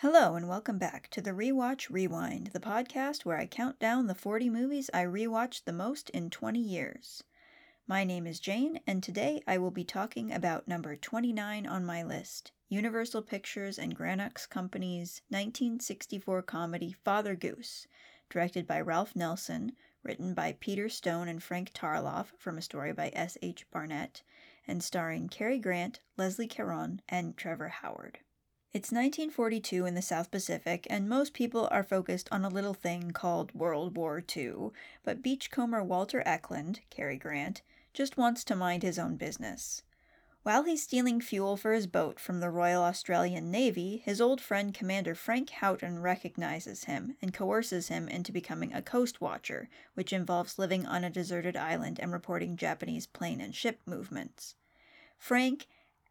Hello, and welcome back to the Rewatch Rewind, the podcast where I count down the 40 movies I rewatched the most in 20 years. My name is Jane, and today I will be talking about number 29 on my list Universal Pictures and Granox Company's 1964 comedy Father Goose, directed by Ralph Nelson, written by Peter Stone and Frank Tarloff from a story by S. H. Barnett, and starring Cary Grant, Leslie Caron, and Trevor Howard. It's 1942 in the South Pacific, and most people are focused on a little thing called World War II, but beachcomber Walter Eklund, Cary Grant, just wants to mind his own business. While he's stealing fuel for his boat from the Royal Australian Navy, his old friend Commander Frank Houghton recognizes him and coerces him into becoming a coast watcher, which involves living on a deserted island and reporting Japanese plane and ship movements. Frank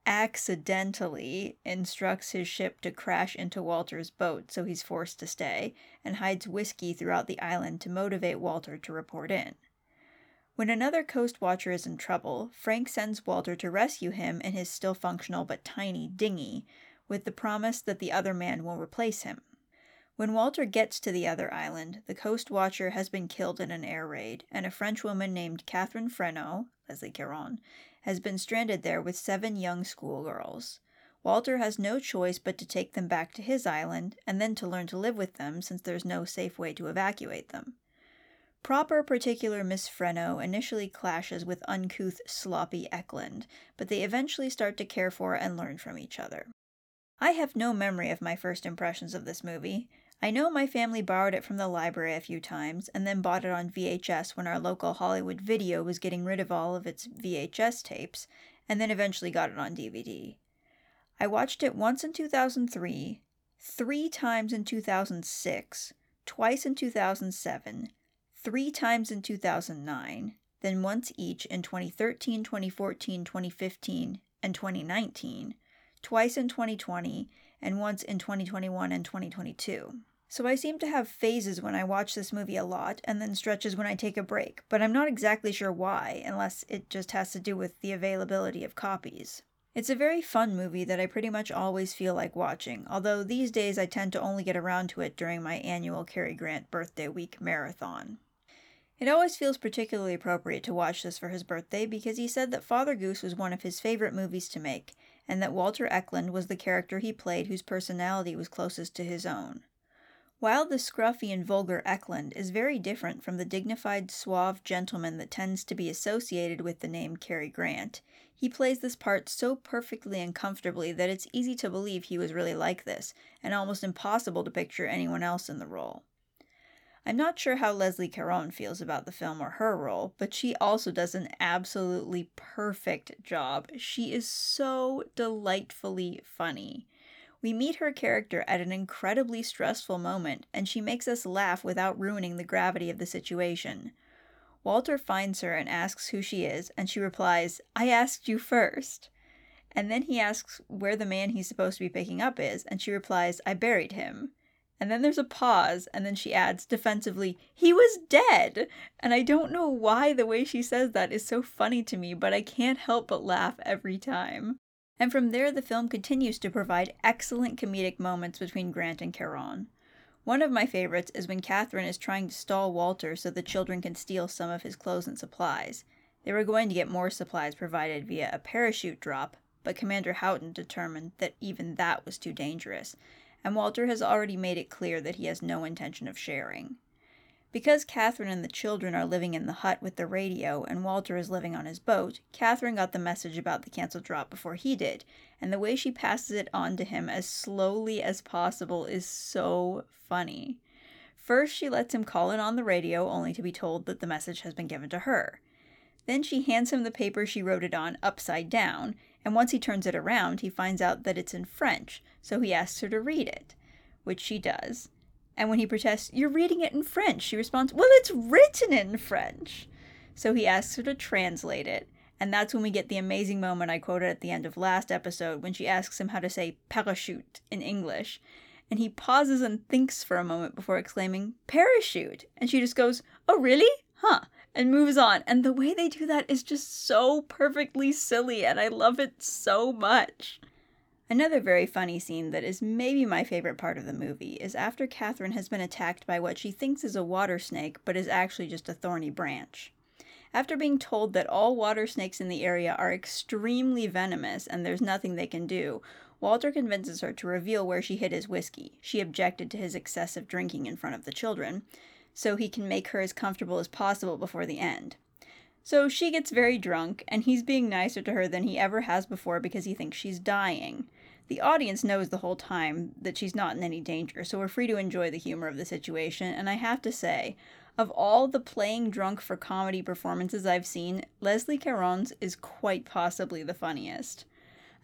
accidentally instructs his ship to crash into Walter's boat, so he's forced to stay, and hides whiskey throughout the island to motivate Walter to report in. When another coast watcher is in trouble, Frank sends Walter to rescue him in his still functional but tiny dinghy, with the promise that the other man will replace him. When Walter gets to the other island, the coast watcher has been killed in an air raid, and a French woman named Catherine Freneau, Leslie Caron, has been stranded there with seven young schoolgirls. Walter has no choice but to take them back to his island and then to learn to live with them since there's no safe way to evacuate them. Proper particular Miss Freneau initially clashes with uncouth, sloppy Eklund, but they eventually start to care for and learn from each other. I have no memory of my first impressions of this movie. I know my family borrowed it from the library a few times and then bought it on VHS when our local Hollywood Video was getting rid of all of its VHS tapes, and then eventually got it on DVD. I watched it once in 2003, three times in 2006, twice in 2007, three times in 2009, then once each in 2013, 2014, 2015, and 2019, twice in 2020, and once in 2021 and 2022. So I seem to have phases when I watch this movie a lot and then stretches when I take a break, but I'm not exactly sure why, unless it just has to do with the availability of copies. It's a very fun movie that I pretty much always feel like watching, although these days I tend to only get around to it during my annual Cary Grant Birthday Week marathon. It always feels particularly appropriate to watch this for his birthday because he said that Father Goose was one of his favorite movies to make, and that Walter Eklund was the character he played whose personality was closest to his own. While the scruffy and vulgar Eklund is very different from the dignified, suave gentleman that tends to be associated with the name Cary Grant, he plays this part so perfectly and comfortably that it's easy to believe he was really like this, and almost impossible to picture anyone else in the role. I'm not sure how Leslie Caron feels about the film or her role, but she also does an absolutely perfect job. She is so delightfully funny. We meet her character at an incredibly stressful moment, and she makes us laugh without ruining the gravity of the situation. Walter finds her and asks who she is, and she replies, I asked you first. And then he asks where the man he's supposed to be picking up is, and she replies, I buried him. And then there's a pause, and then she adds defensively, He was dead! And I don't know why the way she says that is so funny to me, but I can't help but laugh every time. And from there, the film continues to provide excellent comedic moments between Grant and Caron. One of my favorites is when Catherine is trying to stall Walter so the children can steal some of his clothes and supplies. They were going to get more supplies provided via a parachute drop, but Commander Houghton determined that even that was too dangerous, and Walter has already made it clear that he has no intention of sharing. Because Catherine and the children are living in the hut with the radio and Walter is living on his boat, Catherine got the message about the canceled drop before he did, and the way she passes it on to him as slowly as possible is so funny. First, she lets him call in on the radio only to be told that the message has been given to her. Then she hands him the paper she wrote it on upside down, and once he turns it around, he finds out that it's in French, so he asks her to read it, which she does. And when he protests, You're reading it in French, she responds, Well, it's written in French. So he asks her to translate it, and that's when we get the amazing moment I quoted at the end of last episode when she asks him how to say parachute in English. And he pauses and thinks for a moment before exclaiming, Parachute! And she just goes, Oh, really? Huh and moves on. And the way they do that is just so perfectly silly, and I love it so much. Another very funny scene that is maybe my favorite part of the movie is after Catherine has been attacked by what she thinks is a water snake, but is actually just a thorny branch. After being told that all water snakes in the area are extremely venomous and there's nothing they can do, Walter convinces her to reveal where she hid his whiskey. She objected to his excessive drinking in front of the children, so he can make her as comfortable as possible before the end. So she gets very drunk, and he's being nicer to her than he ever has before because he thinks she's dying. The audience knows the whole time that she's not in any danger, so we're free to enjoy the humor of the situation, and I have to say, of all the playing drunk for comedy performances I've seen, Leslie Caron's is quite possibly the funniest.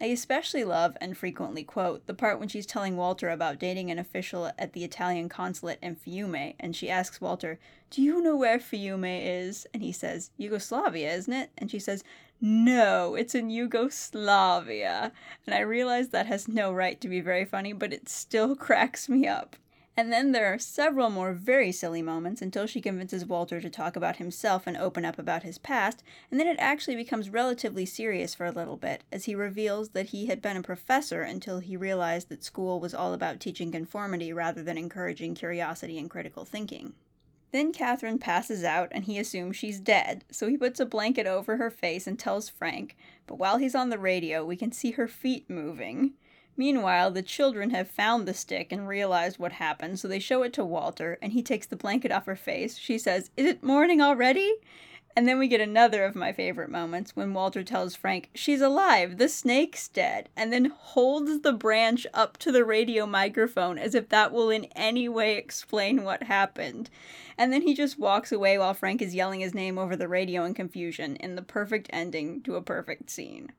I especially love and frequently quote the part when she's telling Walter about dating an official at the Italian consulate in Fiume, and she asks Walter, Do you know where Fiume is? And he says, Yugoslavia, isn't it? And she says, No, it's in Yugoslavia. And I realize that has no right to be very funny, but it still cracks me up. And then there are several more very silly moments until she convinces Walter to talk about himself and open up about his past, and then it actually becomes relatively serious for a little bit, as he reveals that he had been a professor until he realized that school was all about teaching conformity rather than encouraging curiosity and critical thinking. Then Catherine passes out and he assumes she's dead, so he puts a blanket over her face and tells Frank, but while he's on the radio, we can see her feet moving. Meanwhile, the children have found the stick and realized what happened, so they show it to Walter, and he takes the blanket off her face. She says, Is it morning already? And then we get another of my favorite moments when Walter tells Frank, She's alive, the snake's dead, and then holds the branch up to the radio microphone as if that will in any way explain what happened. And then he just walks away while Frank is yelling his name over the radio in confusion, in the perfect ending to a perfect scene.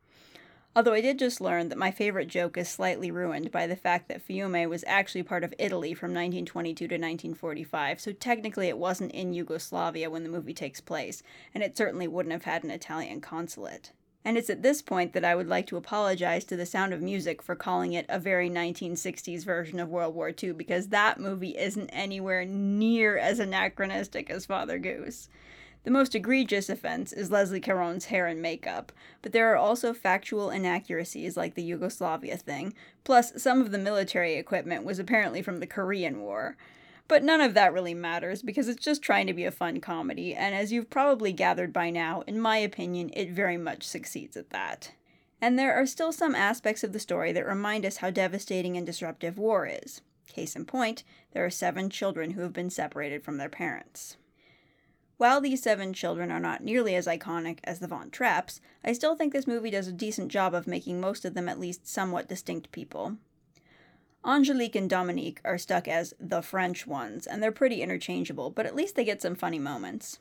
Although I did just learn that my favorite joke is slightly ruined by the fact that Fiume was actually part of Italy from 1922 to 1945, so technically it wasn't in Yugoslavia when the movie takes place, and it certainly wouldn't have had an Italian consulate. And it's at this point that I would like to apologize to The Sound of Music for calling it a very 1960s version of World War II, because that movie isn't anywhere near as anachronistic as Father Goose. The most egregious offense is Leslie Caron's hair and makeup, but there are also factual inaccuracies like the Yugoslavia thing, plus some of the military equipment was apparently from the Korean War. But none of that really matters because it's just trying to be a fun comedy, and as you've probably gathered by now, in my opinion, it very much succeeds at that. And there are still some aspects of the story that remind us how devastating and disruptive war is. Case in point, there are seven children who have been separated from their parents. While these seven children are not nearly as iconic as the Von Trapps, I still think this movie does a decent job of making most of them at least somewhat distinct people. Angelique and Dominique are stuck as the French ones, and they're pretty interchangeable, but at least they get some funny moments.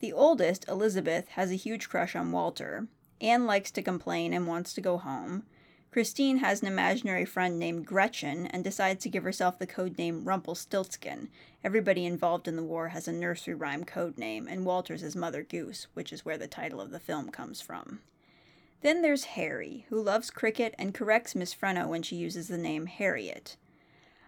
The oldest, Elizabeth, has a huge crush on Walter. Anne likes to complain and wants to go home. Christine has an imaginary friend named Gretchen and decides to give herself the code name Rumpelstiltskin. Everybody involved in the war has a nursery rhyme code name, and Walter's is Mother Goose, which is where the title of the film comes from. Then there's Harry, who loves cricket and corrects Miss Freneau when she uses the name Harriet.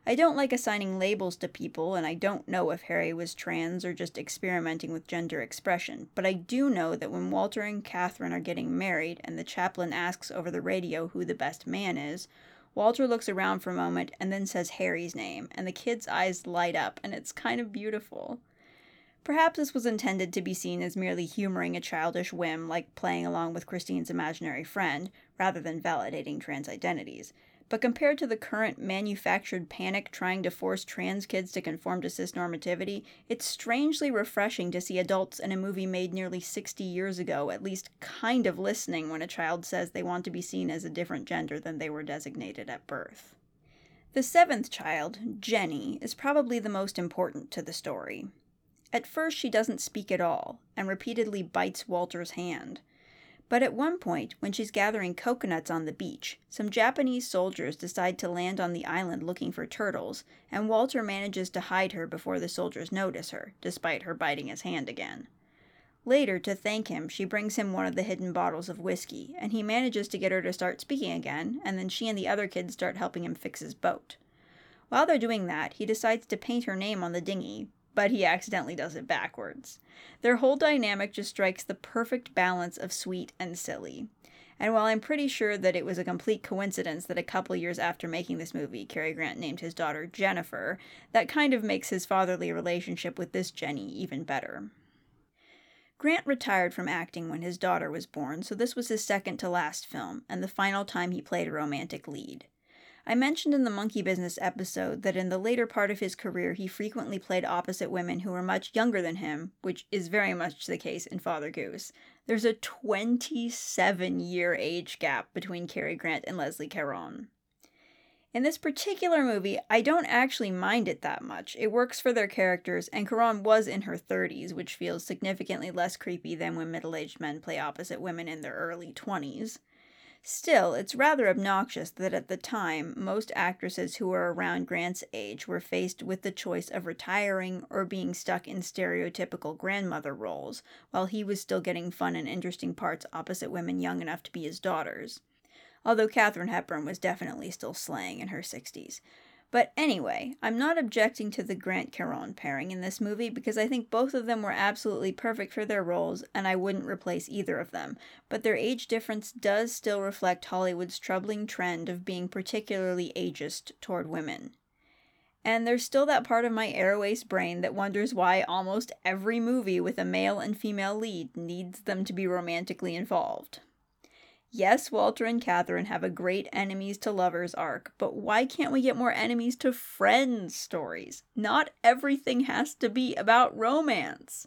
I don't like assigning labels to people, and I don't know if Harry was trans or just experimenting with gender expression, but I do know that when Walter and Catherine are getting married and the chaplain asks over the radio who the best man is, Walter looks around for a moment and then says Harry's name, and the kid's eyes light up, and it's kind of beautiful. Perhaps this was intended to be seen as merely humoring a childish whim, like playing along with Christine's imaginary friend, rather than validating trans identities. But compared to the current manufactured panic trying to force trans kids to conform to cisnormativity, it's strangely refreshing to see adults in a movie made nearly 60 years ago at least kind of listening when a child says they want to be seen as a different gender than they were designated at birth. The seventh child, Jenny, is probably the most important to the story. At first, she doesn't speak at all and repeatedly bites Walter's hand. But at one point, when she's gathering coconuts on the beach, some Japanese soldiers decide to land on the island looking for turtles, and Walter manages to hide her before the soldiers notice her, despite her biting his hand again. Later, to thank him, she brings him one of the hidden bottles of whiskey, and he manages to get her to start speaking again, and then she and the other kids start helping him fix his boat. While they're doing that, he decides to paint her name on the dinghy, but he accidentally does it backwards. Their whole dynamic just strikes the perfect balance of sweet and silly. And while I'm pretty sure that it was a complete coincidence that a couple years after making this movie, Cary Grant named his daughter Jennifer, that kind of makes his fatherly relationship with this Jenny even better. Grant retired from acting when his daughter was born, so this was his second to last film, and the final time he played a romantic lead. I mentioned in the Monkey Business episode that in the later part of his career he frequently played opposite women who were much younger than him, which is very much the case in Father Goose. There's a 27 year age gap between Cary Grant and Leslie Caron. In this particular movie, I don't actually mind it that much. It works for their characters, and Caron was in her 30s, which feels significantly less creepy than when middle aged men play opposite women in their early 20s. Still, it's rather obnoxious that at the time, most actresses who were around Grant's age were faced with the choice of retiring or being stuck in stereotypical grandmother roles, while he was still getting fun and interesting parts opposite women young enough to be his daughters although Katharine Hepburn was definitely still slaying in her 60s. But anyway, I'm not objecting to the Grant Caron pairing in this movie because I think both of them were absolutely perfect for their roles and I wouldn't replace either of them. But their age difference does still reflect Hollywood's troubling trend of being particularly ageist toward women. And there's still that part of my aroace brain that wonders why almost every movie with a male and female lead needs them to be romantically involved. Yes, Walter and Catherine have a great enemies to lovers arc, but why can't we get more enemies to friends stories? Not everything has to be about romance.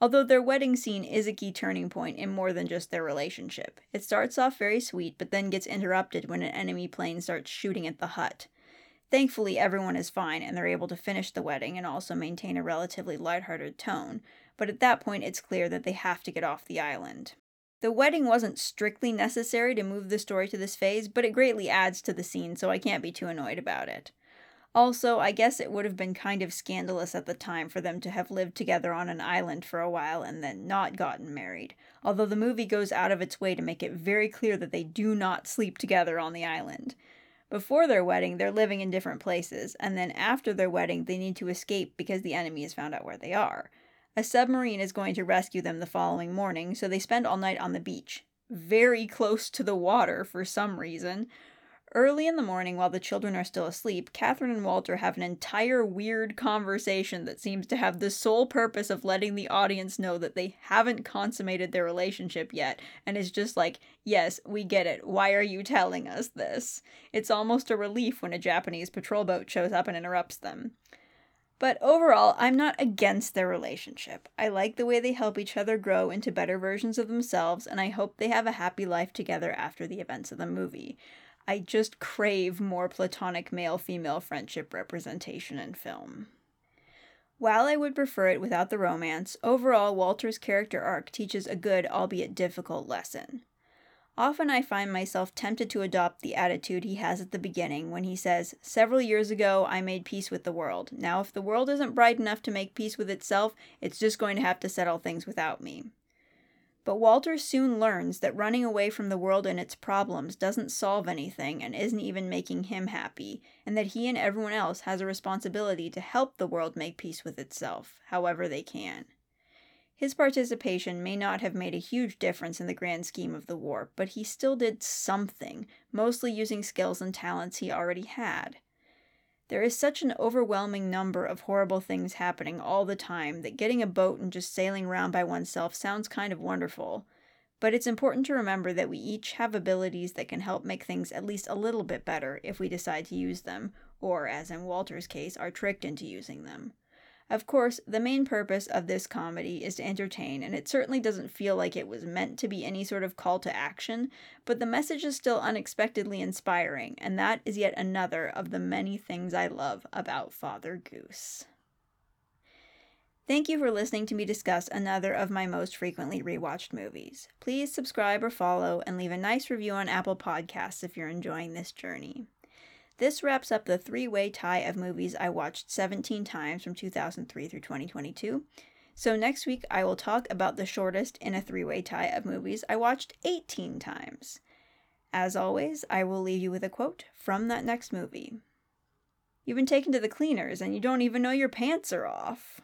Although their wedding scene is a key turning point in more than just their relationship. It starts off very sweet, but then gets interrupted when an enemy plane starts shooting at the hut. Thankfully, everyone is fine and they're able to finish the wedding and also maintain a relatively lighthearted tone, but at that point it's clear that they have to get off the island. The wedding wasn't strictly necessary to move the story to this phase, but it greatly adds to the scene, so I can't be too annoyed about it. Also, I guess it would have been kind of scandalous at the time for them to have lived together on an island for a while and then not gotten married, although the movie goes out of its way to make it very clear that they do not sleep together on the island. Before their wedding, they're living in different places, and then after their wedding, they need to escape because the enemy has found out where they are. A submarine is going to rescue them the following morning, so they spend all night on the beach, very close to the water for some reason. Early in the morning, while the children are still asleep, Catherine and Walter have an entire weird conversation that seems to have the sole purpose of letting the audience know that they haven't consummated their relationship yet, and is just like, Yes, we get it. Why are you telling us this? It's almost a relief when a Japanese patrol boat shows up and interrupts them. But overall, I'm not against their relationship. I like the way they help each other grow into better versions of themselves, and I hope they have a happy life together after the events of the movie. I just crave more platonic male female friendship representation in film. While I would prefer it without the romance, overall, Walter's character arc teaches a good, albeit difficult, lesson. Often I find myself tempted to adopt the attitude he has at the beginning when he says, Several years ago, I made peace with the world. Now, if the world isn't bright enough to make peace with itself, it's just going to have to settle things without me. But Walter soon learns that running away from the world and its problems doesn't solve anything and isn't even making him happy, and that he and everyone else has a responsibility to help the world make peace with itself, however they can. His participation may not have made a huge difference in the grand scheme of the war, but he still did something, mostly using skills and talents he already had. There is such an overwhelming number of horrible things happening all the time that getting a boat and just sailing around by oneself sounds kind of wonderful. But it's important to remember that we each have abilities that can help make things at least a little bit better if we decide to use them, or, as in Walter's case, are tricked into using them. Of course, the main purpose of this comedy is to entertain, and it certainly doesn't feel like it was meant to be any sort of call to action, but the message is still unexpectedly inspiring, and that is yet another of the many things I love about Father Goose. Thank you for listening to me discuss another of my most frequently rewatched movies. Please subscribe or follow and leave a nice review on Apple Podcasts if you're enjoying this journey. This wraps up the three way tie of movies I watched 17 times from 2003 through 2022. So next week I will talk about the shortest in a three way tie of movies I watched 18 times. As always, I will leave you with a quote from that next movie. You've been taken to the cleaners and you don't even know your pants are off.